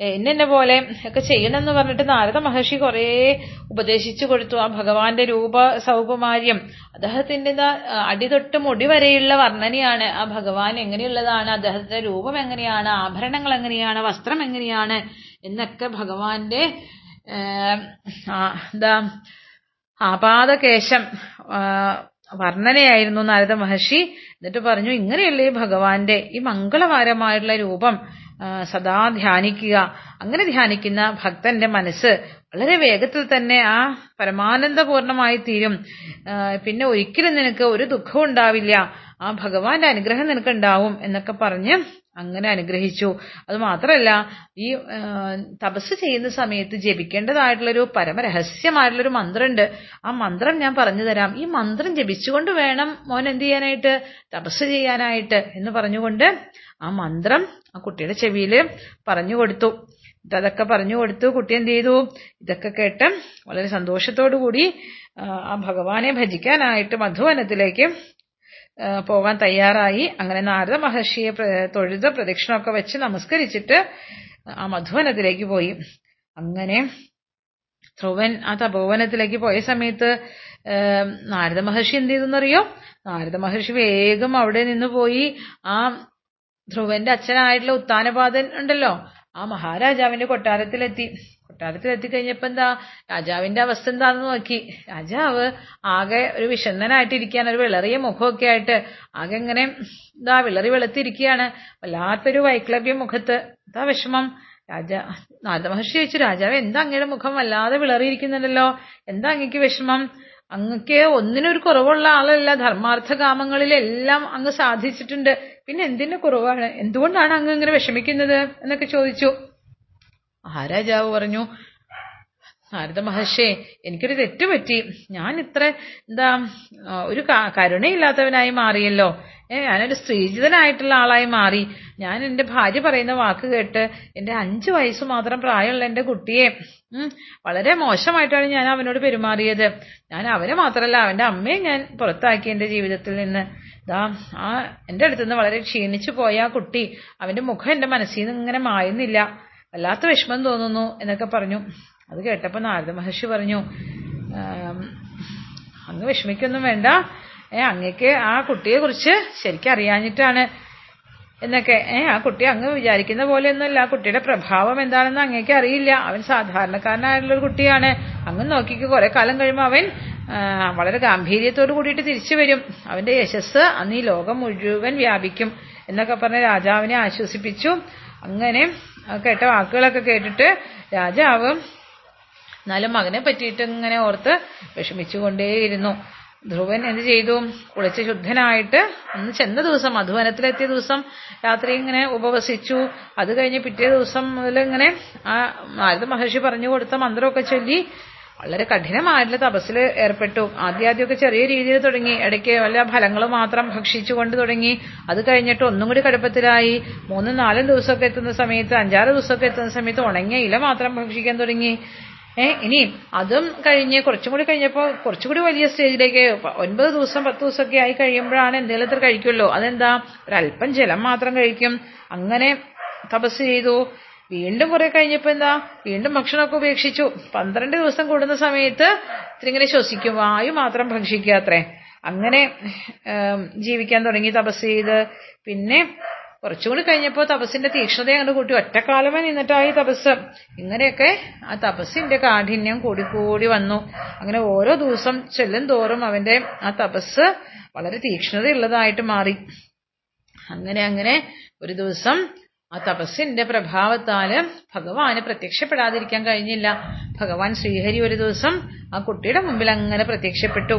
ഇന്നെ പോലെ ഒക്കെ ചെയ്യണം എന്ന് പറഞ്ഞിട്ട് നാരദ മഹർഷി കുറേ ഉപദേശിച്ചു കൊടുത്തു. ആ ഭഗവാന്റെ രൂപ സൗകുമാര്യം. അദ്ദേഹത്തിന്റെ അടിതൊട്ട് മുടി വരെയുള്ള വർണനയാണ്. ആ ഭഗവാൻ എങ്ങനെയുള്ളതാണ്? അദ്ദേഹത്തിന്റെ രൂപം എങ്ങനെയാണ്? ആഭരണങ്ങൾ എങ്ങനെയാണ്? വസ്ത്രം എങ്ങനെയാണ്? എന്നൊക്കെ ഭഗവാന്റെ എന്താ ആപാദകേശം വർണനയായിരുന്നു നാരദ മഹർഷി. എന്നിട്ട് പറഞ്ഞു ഇങ്ങനെയല്ലേ ഭഗവാന്റെ ഈ മംഗളവാരമായുള്ള രൂപം. സദാ ധ്യാനിക്കുക. അങ്ങനെ ധ്യാനിക്കുന്ന ഭക്തന്റെ മനസ്സ് വളരെ വേഗത്തിൽ തന്നെ ആ പരമാനന്ദപൂർണമായി തീരും. പിന്നെ ഒരിക്കലും നിനക്ക് ഒരു ദുഃഖവും ഉണ്ടാവില്ല. ആ ഭഗവാന്റെ അനുഗ്രഹം നിനക്ക് ഉണ്ടാവും എന്നൊക്കെ പറഞ്ഞ് അങ്ങനെ അനുഗ്രഹിച്ചു. അത് മാത്രമല്ല ഈ തപസ് ചെയ്യുന്ന സമയത്ത് ജപിക്കേണ്ടതായിട്ടുള്ളൊരു പരമരഹസ്യമായിട്ടുള്ളൊരു മന്ത്രമുണ്ട് ആ മന്ത്രം ഞാൻ പറഞ്ഞു തരാം. ഈ മന്ത്രം ജപിച്ചുകൊണ്ട് വേണം മോൻ എന്ത് ചെയ്യാനായിട്ട്? തപസ് ചെയ്യാനായിട്ട് എന്ന് പറഞ്ഞുകൊണ്ട് ആ മന്ത്രം ആ കുട്ടിയുടെ ചെവിയിൽ പറഞ്ഞു കൊടുത്തു. എന്നിട്ട് അതൊക്കെ പറഞ്ഞു കൊടുത്തു. കുട്ടി എന്ത് ചെയ്തു? ഇതൊക്കെ കേട്ട് വളരെ സന്തോഷത്തോടു കൂടി ആ, ഭഗവാനെ ഭജിക്കാനായിട്ട് മധുവനത്തിലേക്ക് പോകാൻ തയ്യാറായി. അങ്ങനെ നാരദ മഹർഷിയെ തൊഴുത പ്രദക്ഷിണമൊക്കെ വെച്ച് നമസ്കരിച്ചിട്ട് ആ മധുവനത്തിലേക്ക് പോയി. അങ്ങനെ ധ്രുവൻ ആ തപോവനത്തിലേക്ക് പോയ സമയത്ത് നാരദ മഹർഷി എന്ത് ചെയ്തെന്നറിയോ? നാരദ മഹർഷി വേഗം അവിടെ നിന്ന് പോയി ആ ധ്രുവന്റെ അച്ഛനായിട്ടുള്ള ഉത്താനപാതൻ ഉണ്ടല്ലോ. ആ മഹാരാജാവിന്റെ കൊട്ടാരത്തിലെത്തി. കൊട്ടാരത്തിലെത്തി കഴിഞ്ഞപ്പോ എന്താ? രാജാവിന്റെ അവസ്ഥ എന്താണെന്ന് നോക്കി. രാജാവ് ആകെ ഒരു വിഷണ്ണനായിട്ടിരിക്കുകയാണ്. ഒരു വിളറിയ മുഖമൊക്കെ ആയിട്ട് ആകെ ഇങ്ങനെ ഇതാ വിളറി വെളുത്തിരിക്കുകയാണ്. വല്ലാത്തൊരു വൈക്ലവ്യ മുഖത്ത്. എന്താ വിഷമം? രാജ നാരദ മഹർഷി ചോദിച്ചു രാജാവ് എന്താ അങ്ങയുടെ മുഖം വല്ലാതെ വിളറിയിരിക്കുന്നുണ്ടല്ലോ? എന്താ അങ്ങക്ക് വിഷമം? അങ്ങക്ക് ഒന്നിനൊരു കുറവുള്ള ആളല്ല. ധർമാർത്ഥ കാമങ്ങളിലെല്ലാം അങ്ങ് സാധിച്ചിട്ടുണ്ട്. പിന്നെ എന്തിന്റെ കുറവാണ്? എന്തുകൊണ്ടാണ് അങ്ങ് ഇങ്ങനെ വിഷമിക്കുന്നത് എന്നൊക്കെ ചോദിച്ചു. ആ രാജാവ് പറഞ്ഞു നാരദ മഹർഷേ എനിക്കൊരു തെറ്റ് പറ്റി. ഞാൻ ഇത്ര എന്താ ഒരു കരുണയില്ലാത്തവനായി മാറിയല്ലോ. ഏ ഞാനൊരു സ്ത്രീജിതനായിട്ടുള്ള ആളായി മാറി. ഞാൻ എന്റെ ഭാര്യ പറയുന്ന വാക്ക് കേട്ട് എന്റെ അഞ്ചു വയസ്സ് മാത്രം പ്രായമുള്ള എന്റെ കുട്ടിയെ വളരെ മോശമായിട്ടാണ് ഞാൻ അവനോട് പെരുമാറിയത്. ഞാൻ അവനെ മാത്രമല്ല അവന്റെ അമ്മയെ ഞാൻ പുറത്താക്കി എന്റെ ജീവിതത്തിൽ നിന്ന്. ദാ ആ എന്റെ അടുത്തുനിന്ന് വളരെ ക്ഷീണിച്ചു പോയ ആ കുട്ടി അവന്റെ മുഖം എന്റെ മനസ്സിൽ നിന്ന് ഇങ്ങനെ മായുന്നില്ല. വല്ലാത്ത വിഷമം തോന്നുന്നു എന്നൊക്കെ പറഞ്ഞു. അത് കേട്ടപ്പോൾ നാരദ മഹർഷി പറഞ്ഞു "ആം, അങ്ങ് വിഷമിക്കൊന്നും വേണ്ട. ഏ അങ്ങക്ക് ആ കുട്ടിയെ കുറിച്ച് ശരിക്കും അറിയാഞ്ഞിട്ടാണ് എന്നൊക്കെ. ഏ ആ കുട്ടി അങ്ങ് വിചാരിക്കുന്ന പോലെയൊന്നുമല്ല. ആ കുട്ടിയുടെ പ്രഭാവം എന്താണെന്ന് അങ്ങേക്ക് അറിയില്ല. അവൻ സാധാരണക്കാരനായിട്ടുള്ള ഒരു കുട്ടിയാണ്. അങ്ങ് നോക്കിക്ക് കുറെ കാലം കഴിയുമ്പോൾ അവൻ വളരെ ഗാംഭീര്യത്തോട് കൂടിയിട്ട് തിരിച്ചു വരും. അവന്റെ യശസ് അന്ന് ഈ ലോകം മുഴുവൻ വ്യാപിക്കും എന്നൊക്കെ പറഞ്ഞ് രാജാവിനെ ആശ്വസിപ്പിച്ചു. അങ്ങനെ കേട്ട വാക്കുകളൊക്കെ കേട്ടിട്ട് രാജാവ് എന്നാലും മകനെ പറ്റിയിട്ട് ഇങ്ങനെ ഓർത്ത് വിഷമിച്ചുകൊണ്ടേയിരുന്നു. ധ്രുവൻ എന്ത് ചെയ്തു? കുളിച്ച് ശുദ്ധനായിട്ട് അന്ന് ചെന്ന ദിവസം മധുവനത്തിലെത്തിയ ദിവസം രാത്രി ഇങ്ങനെ ഉപവസിച്ചു. അത് കഴിഞ്ഞ് പിറ്റേ ദിവസം മുതൽ ഇങ്ങനെ ആ നാരദ മഹർഷി പറഞ്ഞു കൊടുത്ത മന്ത്രമൊക്കെ ചൊല്ലി വളരെ കഠിനമായിട്ടുള്ള തപസ്സിൽ ഏർപ്പെട്ടു. ആദ്യാദ്യമൊക്കെ ചെറിയ രീതിയിൽ തുടങ്ങി. ഇടയ്ക്ക് വല്ല ഫലങ്ങൾ മാത്രം ഭക്ഷിച്ചുകൊണ്ട് തുടങ്ങി. അത് കഴിഞ്ഞിട്ട് ഒന്നും കൂടി കടുപ്പത്തിലായി. മൂന്നും നാലും ദിവസമൊക്കെ എത്തുന്ന സമയത്ത് അഞ്ചാറ് ദിവസമൊക്കെ എത്തുന്ന സമയത്ത് ഉണങ്ങിയ ഇല മാത്രം ഭക്ഷിക്കാൻ തുടങ്ങി. ഇനി അതും കഴിഞ്ഞ് കുറച്ചും കൂടി കഴിഞ്ഞപ്പോ കുറച്ചുകൂടി വലിയ സ്റ്റേജിലേക്ക് ഒൻപത് ദിവസം പത്ത് ദിവസമൊക്കെ ആയി കഴിയുമ്പോഴാണ് എന്തെങ്കിലും ഇത്ര കഴിക്കുമല്ലോ അതെന്താ? ഒരല്പം ജലം മാത്രം കഴിക്കും. അങ്ങനെ തപസ് ചെയ്തു. വീണ്ടും കുറെ കഴിഞ്ഞപ്പോ എന്താ? വീണ്ടും ഭക്ഷണമൊക്കെ ഉപേക്ഷിച്ചു. പന്ത്രണ്ട് ദിവസം കൂടുന്ന സമയത്ത് ഇത്രങ്ങനെ ഇങ്ങനെ ശ്വസിക്കും. വായു മാത്രം ഭക്ഷിക്കുക അത്രേ. അങ്ങനെ ജീവിക്കാൻ തുടങ്ങി തപസ് ചെയ്ത്. പിന്നെ കുറച്ചുകൂടി കഴിഞ്ഞപ്പോൾ തപസ്സിന്റെ തീക്ഷ്ണത അങ്ങോട്ട് കൂട്ടി. ഒറ്റക്കാലമേ നിന്നിട്ടായി തപസ് ഇങ്ങനെയൊക്കെ ആ തപസ്സിന്റെ കാഠിന്യം കൂടിക്കൂടി വന്നു. അങ്ങനെ ഓരോ ദിവസം ചെല്ലും തോറും അവന്റെ ആ തപസ് വളരെ തീക്ഷ്ണതയുള്ളതായിട്ട് മാറി. അങ്ങനെ അങ്ങനെ ഒരു ദിവസം ആ തപസ്സിന്റെ പ്രഭാവത്താൽ ഭഗവാന് പ്രത്യക്ഷപ്പെടാതിരിക്കാൻ കഴിഞ്ഞില്ല. ഭഗവാൻ ശ്രീഹരി ഒരു ദിവസം ആ കുട്ടിയുടെ മുമ്പിൽ അങ്ങനെ പ്രത്യക്ഷപ്പെട്ടു.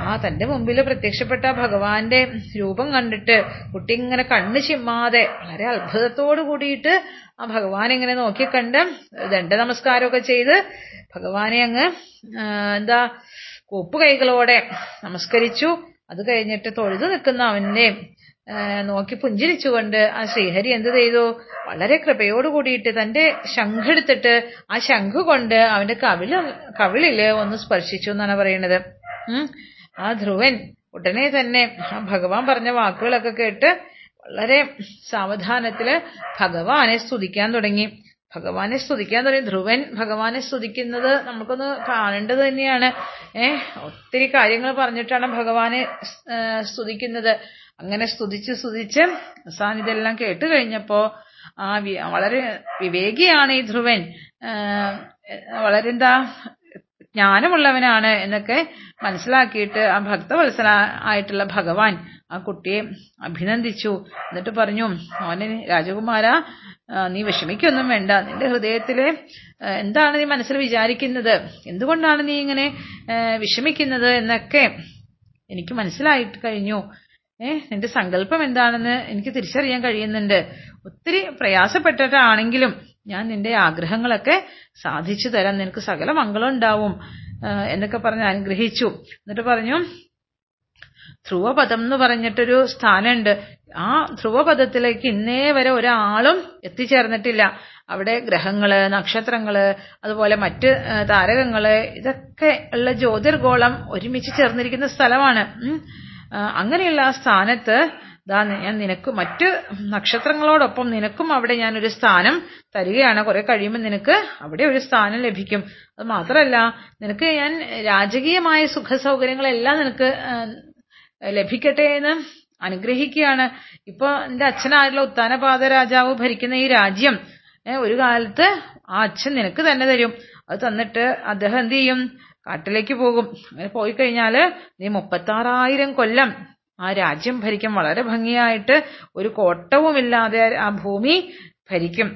ആ തന്റെ മുമ്പിൽ പ്രത്യക്ഷപ്പെട്ട ഭഗവാന്റെ രൂപം കണ്ടിട്ട് കുട്ടി ഇങ്ങനെ കണ്ണ് ചിമ്മാതെ വളരെ അത്ഭുതത്തോട് കൂടിയിട്ട് ആ ഭഗവാൻ ഇങ്ങനെ നോക്കിക്കണ്ട് ദണ്ഡ നമസ്കാരമൊക്കെ ചെയ്ത് ഭഗവാനെ അങ്ങ് എന്താ കൂപ്പ് കൈകളോടെ നമസ്കരിച്ചു. അത് കഴിഞ്ഞിട്ട് തൊഴുതു നിൽക്കുന്ന അവന്റെ നോക്കി പുഞ്ചിരിച്ചുകൊണ്ട് ആ ശ്രീഹരി എന്ത് ചെയ്തു? വളരെ കൃപയോട് കൂടിയിട്ട് തന്റെ ശംഖെടുത്തിട്ട് ആ ശംഖ് കൊണ്ട് അവന്റെ കവിളിൽ കവിളിൽ ഒന്ന് സ്പർശിച്ചു എന്നാണ് പറയുന്നത്. ആ ധ്രുവൻ ഉടനെ തന്നെ ആ ഭഗവാൻ പറഞ്ഞ വാക്കുകളൊക്കെ കേട്ട് വളരെ സാവധാനത്തിൽ ഭഗവാനെ സ്തുതിക്കാൻ തുടങ്ങി. ഭഗവാനെ സ്തുതിക്കാൻ തുടങ്ങി. ധ്രുവൻ ഭഗവാനെ സ്തുതിക്കുന്നത് നമുക്കൊന്ന് കാണേണ്ടത് തന്നെയാണ്. ഏഹ് ഒത്തിരി കാര്യങ്ങൾ പറഞ്ഞിട്ടാണ് ഭഗവാനെ സ്തുതിക്കുന്നത്. അങ്ങനെ സ്തുതിച്ച് സ്തുതിച്ച് അവസാനം ഇതെല്ലാം കേട്ട് കഴിഞ്ഞപ്പോ ആ വളരെ വിവേകിയാണ് ഈ ധ്രുവൻ. വളരെ എന്താ ജ്ഞാനമുള്ളവനാണ് എന്നൊക്കെ മനസ്സിലാക്കിയിട്ട് ആ ഭക്തവത്സല ആയിട്ടുള്ള ഭഗവാൻ ആ കുട്ടിയെ അഭിനന്ദിച്ചു. എന്നിട്ട് പറഞ്ഞു മോനെ രാജകുമാര നീ വിഷമിക്കൊന്നും വേണ്ട. നിന്റെ ഹൃദയത്തിലെ എന്താണ് നീ മനസ്സിൽ വിചാരിക്കുന്നത്? എന്തുകൊണ്ടാണ് നീ ഇങ്ങനെ വിഷമിക്കുന്നത്? എന്നൊക്കെ എനിക്ക് മനസ്സിലായിട്ട് കഴിഞ്ഞു. ഏ നിന്റെ സങ്കല്പം എന്താണെന്ന് എനിക്ക് തിരിച്ചറിയാൻ കഴിയുന്നുണ്ട്. ഒത്തിരി പ്രയാസപ്പെട്ടിട്ടാണെങ്കിലും ഞാൻ നിന്റെ ആഗ്രഹങ്ങളൊക്കെ സാധിച്ചു തരാം നിനക്ക് സകല മംഗളം ഉണ്ടാവും എന്നൊക്കെ പറഞ്ഞ് അനുഗ്രഹിച്ചു. എന്നിട്ട് പറഞ്ഞു ധ്രുവപദം എന്ന് പറഞ്ഞിട്ടൊരു സ്ഥാനമുണ്ട്. ആ ധ്രുവപദത്തിലേക്ക് ഇന്നേ വരെ ഒരാളും എത്തിച്ചേർന്നിട്ടില്ല. അവിടെ ഗ്രഹങ്ങൾ നക്ഷത്രങ്ങൾ അതുപോലെ മറ്റ് താരകങ്ങൾ ഇതൊക്കെ ഉള്ള ജ്യോതിർഗോളം ഒരുമിച്ച് ചേർന്നിരിക്കുന്ന സ്ഥലമാണ്. അങ്ങനെയുള്ള ആ സ്ഥാനത്ത് ദാ ഞാൻ നിനക്ക് മറ്റ് നക്ഷത്രങ്ങളോടൊപ്പം നിനക്കും അവിടെ ഞാൻ ഒരു സ്ഥാനം തരികയാണ്. കുറെ കഴിയുമ്പോൾ നിനക്ക് അവിടെ ഒരു സ്ഥാനം ലഭിക്കും. അത് മാത്രമല്ല നിനക്ക് ഞാൻ രാജകീയമായ സുഖ സൗകര്യങ്ങളെല്ലാം നിനക്ക് ലഭിക്കട്ടെ എന്ന് അനുഗ്രഹിക്കുകയാണ്. ഇപ്പൊ എന്റെ അച്ഛനായിട്ടുള്ള ഉത്താനപാത രാജാവ് ഭരിക്കുന്ന ഈ രാജ്യം ഒരു കാലത്ത് ആ അച്ഛൻ നിനക്ക് തന്നെ തരും. അത് തന്നിട്ട് അദ്ദേഹം എന്ത് ചെയ്യും? കാട്ടിലേക്ക് പോകും. അങ്ങനെ പോയി കഴിഞ്ഞാൽ നീ മുപ്പത്താറായിരം കൊല്ലം ആ രാജ്യം ഭരിക്കും വളരെ ഭംഗിയായിട്ട് ഒരു കോട്ടവുമില്ലാതെ ആ ഭൂമി ഭരിക്കും.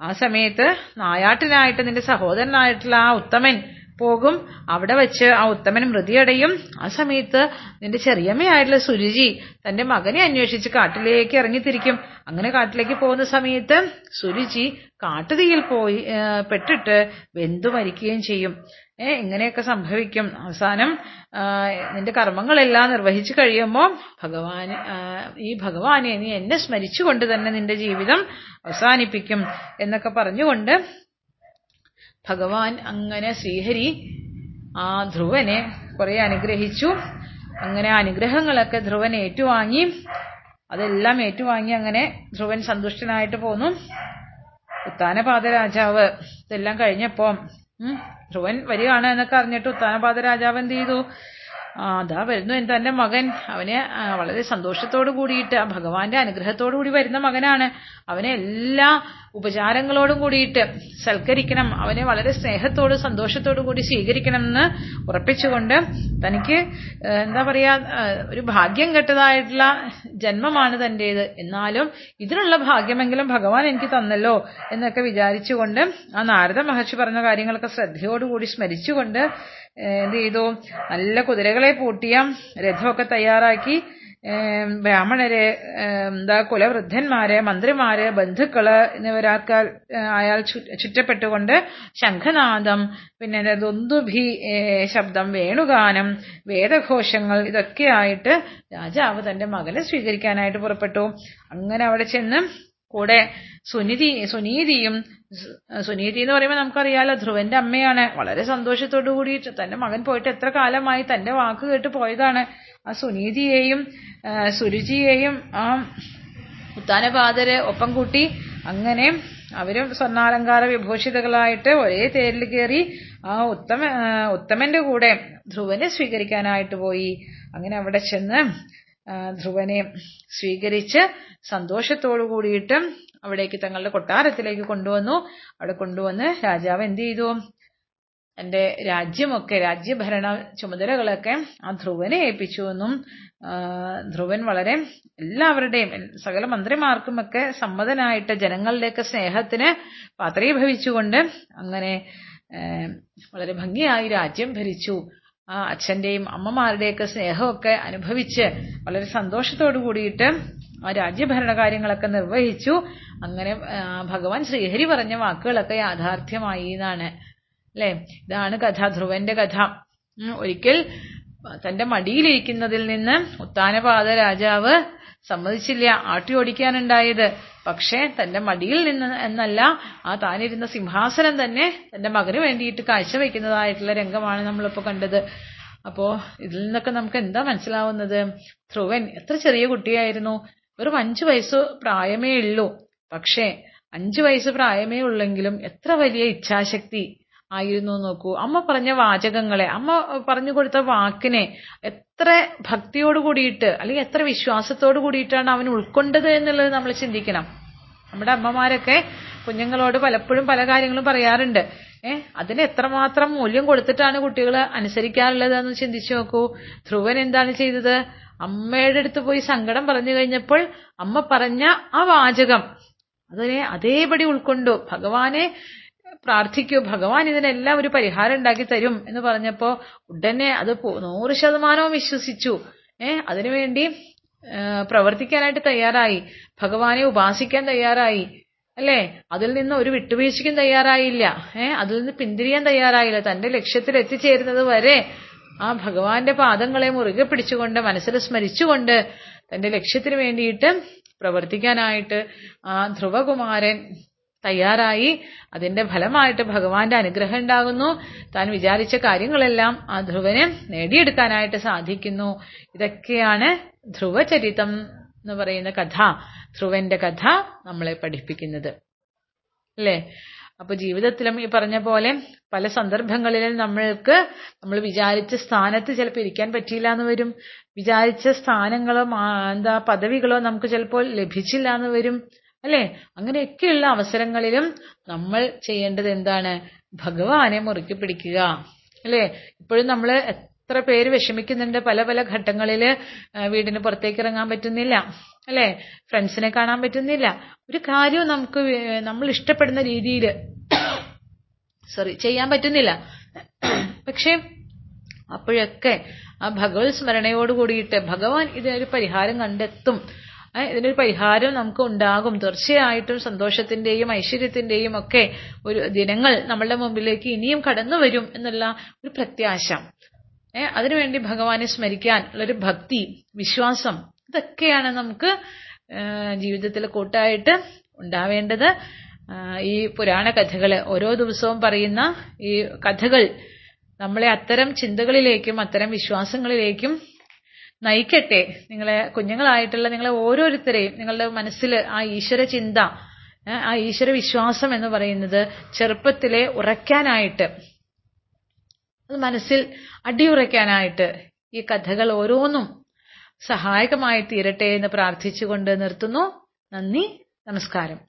ആ സമയത്ത് നായാട്ടിനായിട്ട് നിന്റെ സഹോദരനായിട്ടുള്ള ആ ഉത്തമൻ പോകും. അവിടെ വെച്ച് ആ ഉത്തമൻ മൃതിയടയും. ആ സമയത്ത് നിന്റെ ചെറിയമ്മയായിട്ടുള്ള സുരുചി തന്റെ മകനെ അന്വേഷിച്ച് കാട്ടിലേക്ക് ഇറങ്ങിത്തിരിക്കും. അങ്ങനെ കാട്ടിലേക്ക് പോകുന്ന സമയത്ത് സുരുചി കാട്ടുതീയിൽ പോയി പെട്ടിട്ട് വെന്തു മരിക്കുകയും ചെയ്യും. ഏ ഇങ്ങനെയൊക്കെ സംഭവിക്കും. അവസാനം നിന്റെ കർമ്മങ്ങളെല്ലാം നിർവഹിച്ചു കഴിയുമ്പോൾ ഭഗവാൻ ഈ ഭഗവാനെ നീ എന്നെ സ്മരിച്ചുകൊണ്ട് തന്നെ നിന്റെ ജീവിതം അവസാനിപ്പിക്കും എന്നൊക്കെ പറഞ്ഞുകൊണ്ട് ഭഗവാൻ അങ്ങനെ ശ്രീഹരി ആ ധ്രുവനെ കുറെ അനുഗ്രഹിച്ചു. അങ്ങനെ അനുഗ്രഹങ്ങളൊക്കെ ധ്രുവൻ ഏറ്റുവാങ്ങി. അതെല്ലാം ഏറ്റുവാങ്ങി അങ്ങനെ ധ്രുവൻ സന്തുഷ്ടനായിട്ട് പോന്നു. ഉത്താനപാത രാജാവ് ഇതെല്ലാം കഴിഞ്ഞപ്പോ ധ്രുവൻ വരികയാണ് എന്നൊക്കെ അറിഞ്ഞിട്ട് ഉത്താനപാത രാജാവ് എന്ത് ചെയ്തു? അതാ വരുന്നു തന്റെ മകൻ. അവനെ വളരെ സന്തോഷത്തോടു കൂടിയിട്ട് ഭഗവാന്റെ അനുഗ്രഹത്തോടു കൂടി വരുന്ന മകനാണ്. അവനെ എല്ലാ ഉപചാരങ്ങളോടും കൂടിയിട്ട് സൽക്കരിക്കണം അവനെ വളരെ സ്നേഹത്തോടും സന്തോഷത്തോടും കൂടി സ്വീകരിക്കണം എന്ന് ഉറപ്പിച്ചുകൊണ്ട് തനിക്ക് എന്താ പറയാ ഒരു ഭാഗ്യം കെട്ടതായിട്ടുള്ള ജന്മമാണ് തന്റേത് എന്നാലും ഇതിനുള്ള ഭാഗ്യമെങ്കിലും ഭഗവാൻ എനിക്ക് തന്നല്ലോ എന്നൊക്കെ വിചാരിച്ചുകൊണ്ട് ആ നാരദ മഹർഷി പറഞ്ഞ കാര്യങ്ങളൊക്കെ ശ്രദ്ധയോടുകൂടി സ്മരിച്ചുകൊണ്ട് എന്ത് ചെയ്തു? നല്ല കുതിരകളെ പൂട്ടിയ രഥമൊക്കെ തയ്യാറാക്കി ബ്രാഹ്മണരെ എന്താ കുലവൃദ്ധന്മാര് മന്ത്രിമാര് ബന്ധുക്കൾ എന്നിവരാക്കാൽ അയാൾ ചുറ്റപ്പെട്ടുകൊണ്ട് ശംഖനാദം പിന്നെ ദുന്ദുഭി ഏ, ശബ്ദം വേണുഗാനം വേദഘോഷങ്ങൾ ഇതൊക്കെയായിട്ട് രാജാവ് തന്റെ മകനെ സ്വീകരിക്കാനായിട്ട് പുറപ്പെട്ടു. അങ്ങനെ അവിടെ ചെന്ന് കൂടെ സുനിധി സുനീതിയും സുനീതി എന്ന് പറയുമ്പോൾ നമുക്കറിയാലോ ധ്രുവന്റെ അമ്മയാണ്. വളരെ സന്തോഷത്തോടു കൂടി തന്റെ മകൻ പോയിട്ട് എത്ര കാലമായി തന്റെ വാക്ക് കേട്ട് പോയതാണ്. ആ സുനീതിയെയും സുരുചിയെയും ആ ഉത്താനപാതരെ ഒപ്പം കൂട്ടി അങ്ങനെ അവരും സ്വർണാലങ്കാര വിഭൂഷിതകളായിട്ട് ഒരേ തേരിൽ കയറി ആ ഉത്തമ ഉത്തമന്റെ കൂടെ ധ്രുവനെ സ്വീകരിക്കാനായിട്ട് പോയി. അങ്ങനെ അവിടെ ചെന്ന് ധ്രുവനെ സ്വീകരിച്ച് സന്തോഷത്തോടു കൂടിയിട്ട് അവിടേക്ക് തങ്ങളുടെ കൊട്ടാരത്തിലേക്ക് കൊണ്ടുവന്നു. അവിടെ കൊണ്ടുവന്ന് രാജാവ് എന്ത് ചെയ്തു? എന്റെ രാജ്യമൊക്കെ രാജ്യഭരണ ചുമതലകളൊക്കെ ആ ധ്രുവനെ ഏൽപ്പിച്ചു എന്നും ധ്രുവൻ വളരെ എല്ലാവരുടെയും സകല മന്ത്രിമാർക്കുമൊക്കെ സമ്മതനായിട്ട് ജനങ്ങളുടെയൊക്കെ സ്നേഹത്തിന് പാത്രീഭവിച്ചുകൊണ്ട് അങ്ങനെ വളരെ ഭംഗിയായി രാജ്യം ഭരിച്ചു. ആ അച്ഛന്റെയും അമ്മമാരുടെയൊക്കെ സ്നേഹമൊക്കെ അനുഭവിച്ച് വളരെ സന്തോഷത്തോടു കൂടിയിട്ട് ആ രാജ്യഭരണ കാര്യങ്ങളൊക്കെ നിർവഹിച്ചു. അങ്ങനെ ഭഗവാൻ ശ്രീഹരി പറഞ്ഞ വാക്കുകളൊക്കെ യാഥാർത്ഥ്യമായി എന്നാണ്. അല്ലെ? ഇതാണ് കഥ ധ്രുവന്റെ കഥ. ഒരിക്കൽ തന്റെ മടിയിലിരിക്കുന്നതിൽ നിന്ന് ഉത്താനപാത രാജാവ് സമ്മതിച്ചില്ല. ആട്ടി ഓടിക്കാനുണ്ടായത്. പക്ഷേ തന്റെ മടിയിൽ നിന്ന് എന്നല്ല ആ താനിരുന്ന സിംഹാസനം തന്നെ തന്റെ മകന് വേണ്ടിയിട്ട് കാഴ്ചവെക്കുന്നതായിട്ടുള്ള രംഗമാണ് നമ്മളിപ്പോ കണ്ടത്. അപ്പോ ഇതിൽ നിന്നൊക്കെ നമുക്ക് എന്താ മനസ്സിലാവുന്നത്? ധ്രുവൻ എത്ര ചെറിയ കുട്ടിയായിരുന്നു. വെറും അഞ്ചു വയസ്സ് പ്രായമേ ഉള്ളൂ. പക്ഷേ അഞ്ചു വയസ്സ് പ്രായമേ ഉള്ളെങ്കിലും എത്ര വലിയ ഇച്ഛാശക്തി ആയിരുന്നു നോക്കൂ. അമ്മ പറഞ്ഞ വാചകങ്ങളെ അമ്മ പറഞ്ഞു കൊടുത്ത വാക്കിനെ എത്ര ഭക്തിയോട് കൂടിയിട്ട് അല്ലെങ്കിൽ എത്ര വിശ്വാസത്തോട് കൂടിയിട്ടാണ് അവൻ ഉൾക്കൊണ്ടത് എന്നുള്ളത് നമ്മൾ ചിന്തിക്കണം. നമ്മുടെ അമ്മമാരൊക്കെ കുഞ്ഞുങ്ങളോട് പലപ്പോഴും പല കാര്യങ്ങളും പറയാറുണ്ട്. ഏ അതിന് എത്രമാത്രം മൂല്യം കൊടുത്തിട്ടാണ് കുട്ടികൾ അനുസരിക്കാറുള്ളത് എന്ന് ചിന്തിച്ചു നോക്കൂ. ധ്രുവൻ എന്താണ് ചെയ്തത്? അമ്മയുടെ അടുത്ത് പോയി സങ്കടം പറഞ്ഞു കഴിഞ്ഞപ്പോൾ അമ്മ പറഞ്ഞ ആ വാചകം. അതിനെ അതേപടി ഉൾക്കൊണ്ടു. ഭഗവാനെ പ്രാർത്ഥിക്കൂ ഭഗവാൻ ഇതിനെല്ലാം ഒരു പരിഹാരം ഉണ്ടാക്കി തരും എന്ന് പറഞ്ഞപ്പോ ഉടനെ അത് നൂറ് ശതമാനവും വിശ്വസിച്ചു. ഏ അതിനുവേണ്ടി പ്രവർത്തിക്കാനായിട്ട് തയ്യാറായി. ഭഗവാനെ ഉപാസിക്കാൻ തയ്യാറായി. അല്ലേ? അതിൽ നിന്ന് ഒരു വിട്ടുവീഴ്ചയ്ക്കും തയ്യാറായില്ല. ഏഹ് അതിൽ നിന്ന് പിന്തിരിയാൻ തയ്യാറായില്ല. തന്റെ ലക്ഷ്യത്തിൽ എത്തിച്ചേരുന്നത് വരെ ആ ഭഗവാന്റെ പാദങ്ങളെ മുറുകെ പിടിച്ചുകൊണ്ട് മനസ്സിൽ സ്മരിച്ചുകൊണ്ട് തന്റെ ലക്ഷ്യത്തിന് വേണ്ടിയിട്ട് പ്രവർത്തിക്കാനായിട്ട് ആ ധ്രുവകുമാരൻ തയ്യാറായി. അതിന്റെ ഫലമായിട്ട് ഭഗവാന്റെ അനുഗ്രഹം ഉണ്ടാകുന്നു. താൻ വിചാരിച്ച കാര്യങ്ങളെല്ലാം ആ ധ്രുവന് നേടിയെടുക്കാനായിട്ട് സാധിക്കുന്നു. ഇതൊക്കെയാണ് ധ്രുവചരിതം എന്ന് പറയുന്ന കഥ. ധ്രുവന്റെ കഥ നമ്മളെ പഠിപ്പിക്കുന്നത്. അല്ലേ? അപ്പൊ ജീവിതത്തിലും ഈ പറഞ്ഞ പോലെ പല സന്ദർഭങ്ങളിലും നമ്മൾക്ക് നമ്മൾ വിചാരിച്ച സ്ഥാനത്ത് ചിലപ്പോൾ ഇരിക്കാൻ പറ്റിയില്ല എന്ന് വരും. വിചാരിച്ച സ്ഥാനങ്ങളോ എന്താ പദവികളോ നമുക്ക് ചിലപ്പോൾ ലഭിച്ചില്ല എന്ന് വരും. അല്ലേ? അങ്ങനെയൊക്കെയുള്ള അവസരങ്ങളിലും നമ്മൾ ചെയ്യേണ്ടത് എന്താണ്? ഭഗവാനെ മുറുക്കി പിടിക്കുക. അല്ലേ? ഇപ്പോഴും നമ്മൾ എത്ര പേര് വിഷമിക്കുന്നുണ്ട്. പല പല ഘട്ടങ്ങളിൽ ആ, വീടിന് പുറത്തേക്ക് ഇറങ്ങാൻ പറ്റുന്നില്ല. അല്ലേ? ഫ്രണ്ട്സിനെ കാണാൻ പറ്റുന്നില്ല. ഒരു കാര്യവും നമുക്ക് നമ്മൾ ഇഷ്ടപ്പെടുന്ന രീതിയിൽ സോറി ചെയ്യാൻ പറ്റുന്നില്ല. പക്ഷേ അപ്പോഴൊക്കെ ആ ഭഗവത് സ്മരണയോട് കൂടിയിട്ട് ഭഗവാൻ ഇതിനൊരു പരിഹാരം കണ്ടെത്തും. ഇതിനൊരു പരിഹാരം നമുക്ക് ഉണ്ടാകും തീർച്ചയായിട്ടും സന്തോഷത്തിന്റെയും ഐശ്വര്യത്തിന്റെയും ഒക്കെ ഒരു ദിനങ്ങൾ നമ്മളുടെ മുമ്പിലേക്ക് ഇനിയും കടന്നു വരും എന്നുള്ള ഒരു പ്രത്യാശ. അതിനുവേണ്ടി ഭഗവാനെ സ്മരിക്കാൻ ഉള്ളൊരു ഭക്തി വിശ്വാസം ഇതൊക്കെയാണ് നമുക്ക് ജീവിതത്തിൽ കൂട്ടായിട്ട് ഉണ്ടാവേണ്ടത്. ഈ പുരാണ കഥകൾ ഓരോ ദിവസവും പറയുന്ന ഈ കഥകൾ നമ്മളെ അത്തരം ചിന്തകളിലേക്കും അത്തരം വിശ്വാസങ്ങളിലേക്കും നയിക്കട്ടെ. നിങ്ങളെ കുഞ്ഞുങ്ങളായിട്ടുള്ള നിങ്ങളെ ഓരോരുത്തരെയും നിങ്ങളുടെ മനസ്സിൽ ആ ഈശ്വര ചിന്ത ആ ഈശ്വര വിശ്വാസം എന്ന് പറയുന്നത് ചെറുപ്പത്തിലെ ഉറയ്ക്കാനായിട്ട് അത് മനസ്സിൽ അടിയുറയ്ക്കാനായിട്ട് ഈ കഥകൾ ഓരോന്നും സഹായകമായി തീരട്ടെ എന്ന് പ്രാർത്ഥിച്ചുകൊണ്ട് നിർത്തുന്നു. നന്ദി നമസ്കാരം.